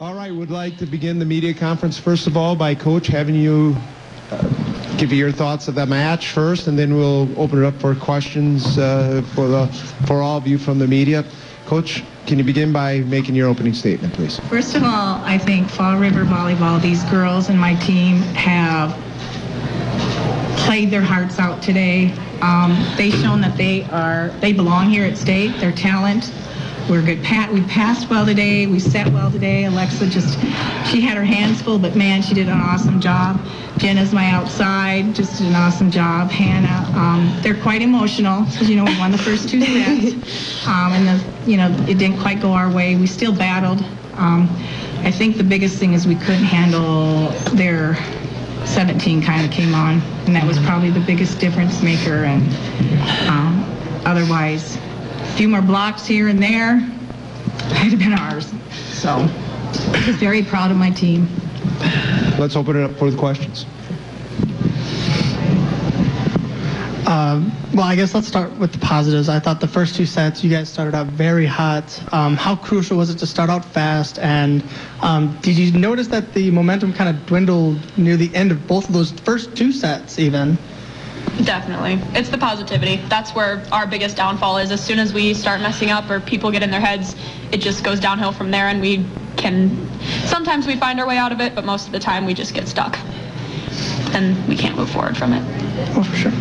All right, would like to begin the media conference first of all by Coach having you uh, give you your thoughts of the match first, and then we'll open it up for questions uh, for the for all of you from the media. Coach, can you begin by making your opening statement, please? First of all, I think Fall River Volleyball, these girls and my team have played their hearts out today. Um, they've shown that they are they belong here at state. Their talent. We're good. Pat, we passed well today. We set well today. Alexa just she had her hands full, but man, she did an awesome job. Jenna's my outside, just did an awesome job. Hannah, um, they're quite emotional because you know we won the first two sets, um, and the, you know it didn't quite go our way. We still battled. Um, I think the biggest thing is we couldn't handle their 17 kind of came on, and that was probably the biggest difference maker. And um, otherwise, a few more blocks here and there, might have been ours. So, just very proud of my team. Let's open it up for the questions. Um, well, I guess let's start with the positives. I thought the first two sets, you guys started out very hot. Um, how crucial was it to start out fast? And um, did you notice that the momentum kind of dwindled near the end of both of those first two sets, even? Definitely. It's the positivity. That's where our biggest downfall is. As soon as we start messing up or people get in their heads, it just goes downhill from there and we can sometimes we find our way out of it, but most of the time we just get stuck. And we can't move forward from it. Oh, for sure.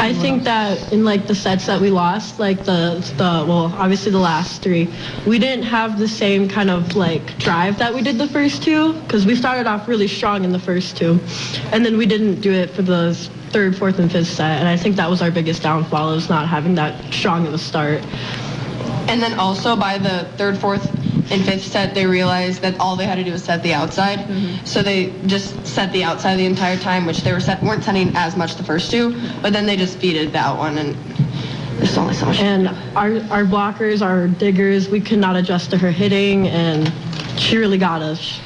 I think that in like the sets that we lost, like the the well, obviously the last three, we didn't have the same kind of like drive that we did the first two because we started off really strong in the first two, and then we didn't do it for the third, fourth, and fifth set. And I think that was our biggest downfall is not having that strong of a start. And then also by the third, fourth, and fifth set, they realized that all they had to do was set the outside. Mm-hmm. So they just set the outside the entire time, which they were set, weren't setting as much the first two, but then they just feeded that one, and there's only so much. And our our blockers, our diggers, we could not adjust to her hitting, and she really got us.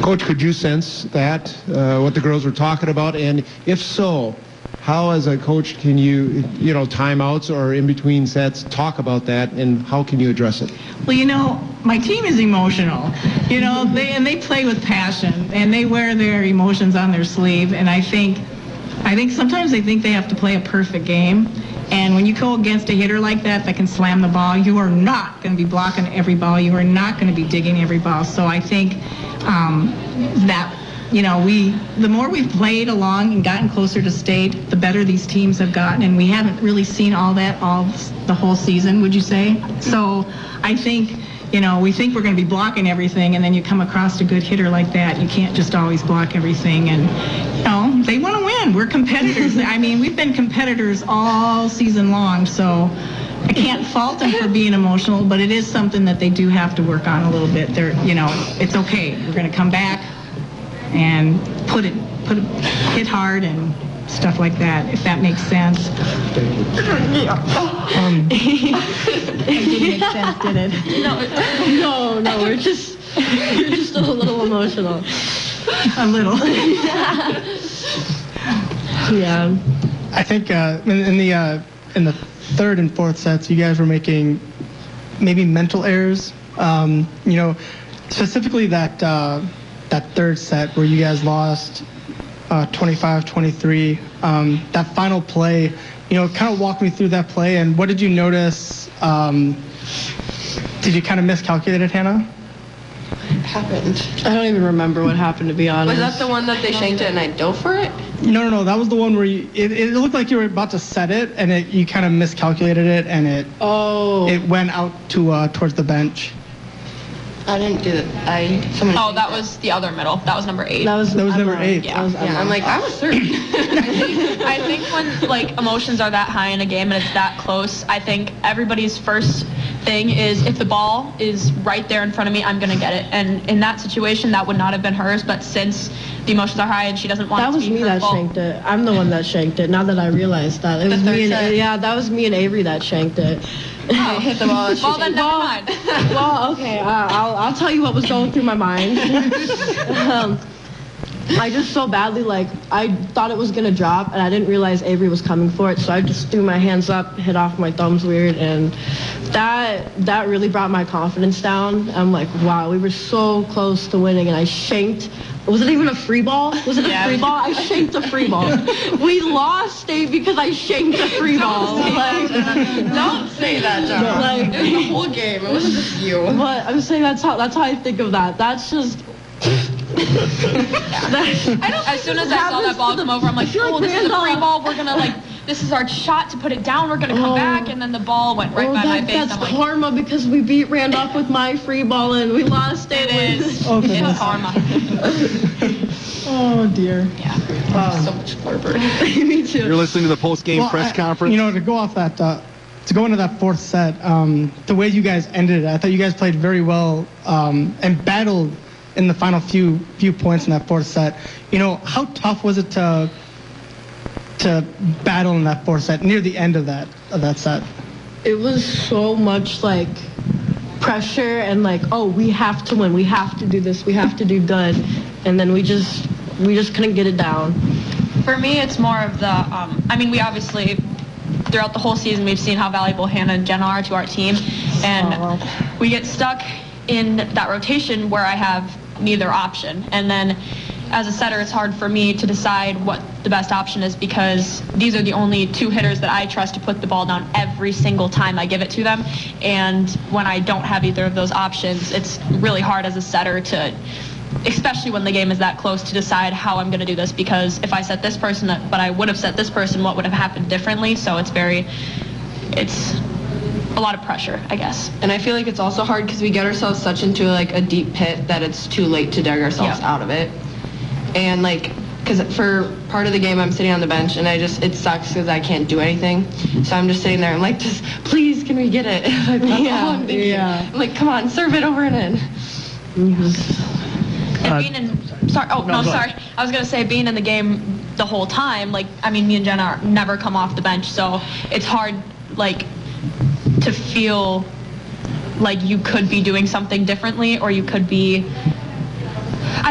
Coach, could you sense that, uh, what the girls were talking about? And if so, how as a coach can you, you know, timeouts or in between sets, talk about that and how can you address it? Well, you know, my team is emotional. You know, they and they play with passion and they wear their emotions on their sleeve. And I think, I think sometimes they think they have to play a perfect game. And when you go against a hitter like that that can slam the ball, you are not going to be blocking every ball. You are not going to be digging every ball. So I think um, that you know, we the more we've played along and gotten closer to state, the better these teams have gotten, and we haven't really seen all that all the whole season. Would you say? So, I think. You know, we think we're going to be blocking everything, and then you come across a good hitter like that. You can't just always block everything, and you know they want to win. We're competitors. I mean, we've been competitors all season long, so I can't fault them for being emotional, but it is something that they do have to work on a little bit. They're, you know, it's okay. We're going to come back and put it, put it, hit hard and stuff like that, if that makes sense. Um, it didn't make sense, did it? No, no, we're just we're just a little emotional. A little. Yeah. I think uh, in, in the uh, in the third and fourth sets, you guys were making maybe mental errors. Um, you know, specifically that uh, that third set where you guys lost uh, 25-23. Um, that final play, you know, kind of walk me through that play and what did you notice? Um, did you kind of miscalculate it, Hannah? happened. I don't even remember what happened to be honest. Was that the one that they shanked it and I dove for it? No, no, no. That was the one where you, it, it looked like you were about to set it, and it, you kind of miscalculated it, and it Oh. it went out to uh, towards the bench. I didn't do that. I someone. Oh, that was the other middle. That was number eight. that was That was number Emma. eight. That was Yeah, I'm like I was certain. I think when like emotions are that high in a game and it's that close, I think everybody's first thing is if the ball is right there in front of me, I'm gonna get it. And in that situation, that would not have been hers. But since the emotions are high and she doesn't want That to was me that fault- shanked it. I'm the one that shanked it. Now that I realized that, it was me and set? yeah, that was me and Avery that shanked it. I hit the ball. Well, then never mind. well, okay, uh, I'll I'll tell you what was going through my mind. um, I just so badly like I thought it was gonna drop and I didn't realize Avery was coming for it, so I just threw my hands up, hit off my thumbs weird, and that that really brought my confidence down. I'm like, wow, we were so close to winning, and I shanked. Was it even a free ball? Was it a Yeah. free ball? I shanked a free ball. we lost state because I shanked a free ball. Like, Don't say that, John. Like- it was the whole game. It wasn't just you. but I'm saying that's how that's how I think of that. That's just. that, As soon as I saw that ball come over, I'm like, feel like oh, this is a free ball. We're gonna like, this is our shot to put it down. We're gonna come Oh. back, and then the ball went right oh, by my that, face. that's I'm like, karma because we beat Randolph with my free ball and we lost it it. is. Oh, goodness. it's karma. Oh dear. Yeah. so much Flurber. Me too. You're listening to the post-game Well, press I- conference. You know, to go off that, uh, to go into that fourth set, um, the way you guys ended it, I thought you guys played very well um, and battled in the final few few points in that fourth set. You know, how tough was it to to battle in that fourth set near the end of that of that set? it was so much like pressure and like oh we have to win we have to do this we have to do good and then we just we just couldn't get it down For me, it's more of the. Um, I mean, we obviously throughout the whole season we've seen how valuable Hannah and Jenna are to our team, and we get stuck in that rotation where I have neither option, and then. As a setter, it's hard for me to decide what the best option is because these are the only two hitters that I trust to put the ball down every single time I give it to them. And when I don't have either of those options, it's really hard as a setter to especially when the game is that close to decide how I'm going to do this because if I set this person but I would have set this person what would have happened differently so it's very it's a lot of pressure I guess And I feel like it's also hard because we get ourselves such into like a deep pit that it's too late to dig ourselves Yeah. out of it. And like, because for part of the game I'm sitting on the bench and I just it sucks because I can't do anything. So I'm just sitting there. I'm like, just please, can we get it? like, that's Yeah, all I'm thinking. yeah. I'm like, come on, serve it over and in. and uh, being in sorry oh no, sorry I was going to say being in the game the whole time like I mean me and Jenna are- never come off the bench so it's hard like to feel like you could be doing something differently or you could be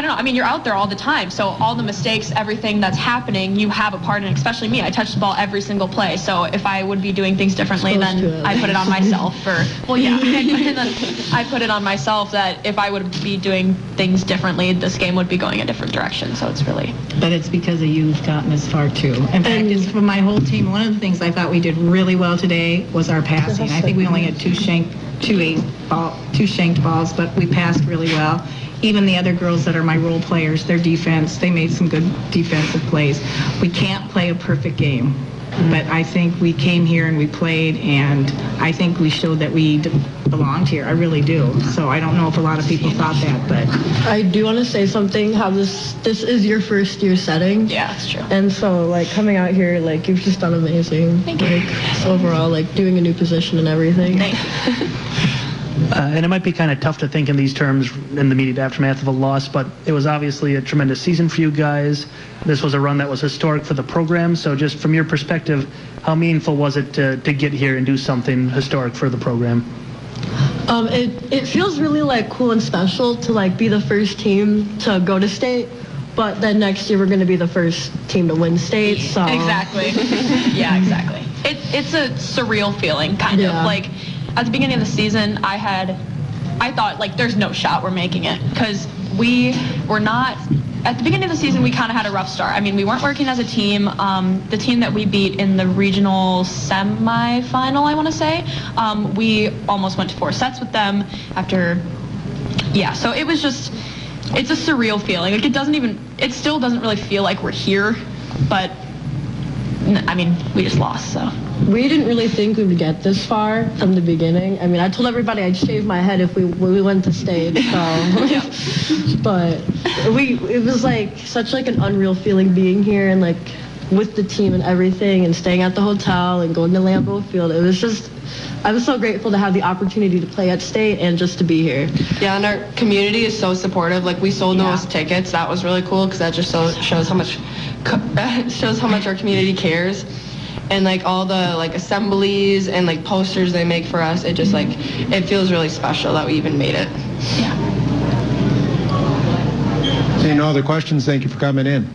I don't know. I mean, you're out there all the time, so all the mistakes, everything that's happening, you have a part in. Especially me, I touch the ball every single play. So if I would be doing things differently, then I put it on myself. For well, yeah, and I put it on myself that if I would be doing things differently, this game would be going a different direction. So it's really But it's because of you've gotten as far too. In fact, it's for my whole team. One of the things I thought we did really well today was our passing. I think we only had two shank, two eight ball, two shanked balls, but we passed really well. Even the other girls that are my role players, their defense, they made some good defensive plays. We can't play a perfect game, mm-hmm. but I think we came here and we played, and I think we showed that we d- belonged here. I really do. So I don't know if a lot of people thought that, but i do want to say something how this this is your first year setting yeah, that's true. and so like coming out here like you've just done amazing Thank you. like overall like doing a new position and everything Thank you. Uh, and it might be kind of tough to think in these terms in the immediate aftermath of a loss, but it was obviously a tremendous season for you guys. This was a run that was historic for the program. So, just from your perspective, how meaningful was it to, to get here and do something historic for the program? Um, it, it feels really like cool and special to like be the first team to go to state, but then next year we're going to be the first team to win state. So Exactly. yeah, exactly. It, it's a surreal feeling, kind Yeah. of. Like, at the beginning of the season, I had, I thought, like, there's no shot we're making it. Because we were not, at the beginning of the season, we kind of had a rough start. I mean, we weren't working as a team. Um, the team that we beat in the regional semifinal, I want to say, um, we almost went to four sets with them after yeah so it was just it's a surreal feeling like it doesn't even it still doesn't really feel like we're here but I mean we just lost so we didn't really think we would get this far from the beginning. I mean, I told everybody I'd shave my head if we we went to state. So, but we it was like such like an unreal feeling being here and like with the team and everything and staying at the hotel and going to Lambeau Field. It was just I was so grateful to have the opportunity to play at state and just to be here. Yeah, and our community is so supportive. Like we sold those tickets. That was really cool because that just so, shows how much co- shows how much our community cares. And like all the like assemblies and like posters they make for us, it just like it feels really special that we even made it. Yeah. Seeing no other questions, thank you for coming in.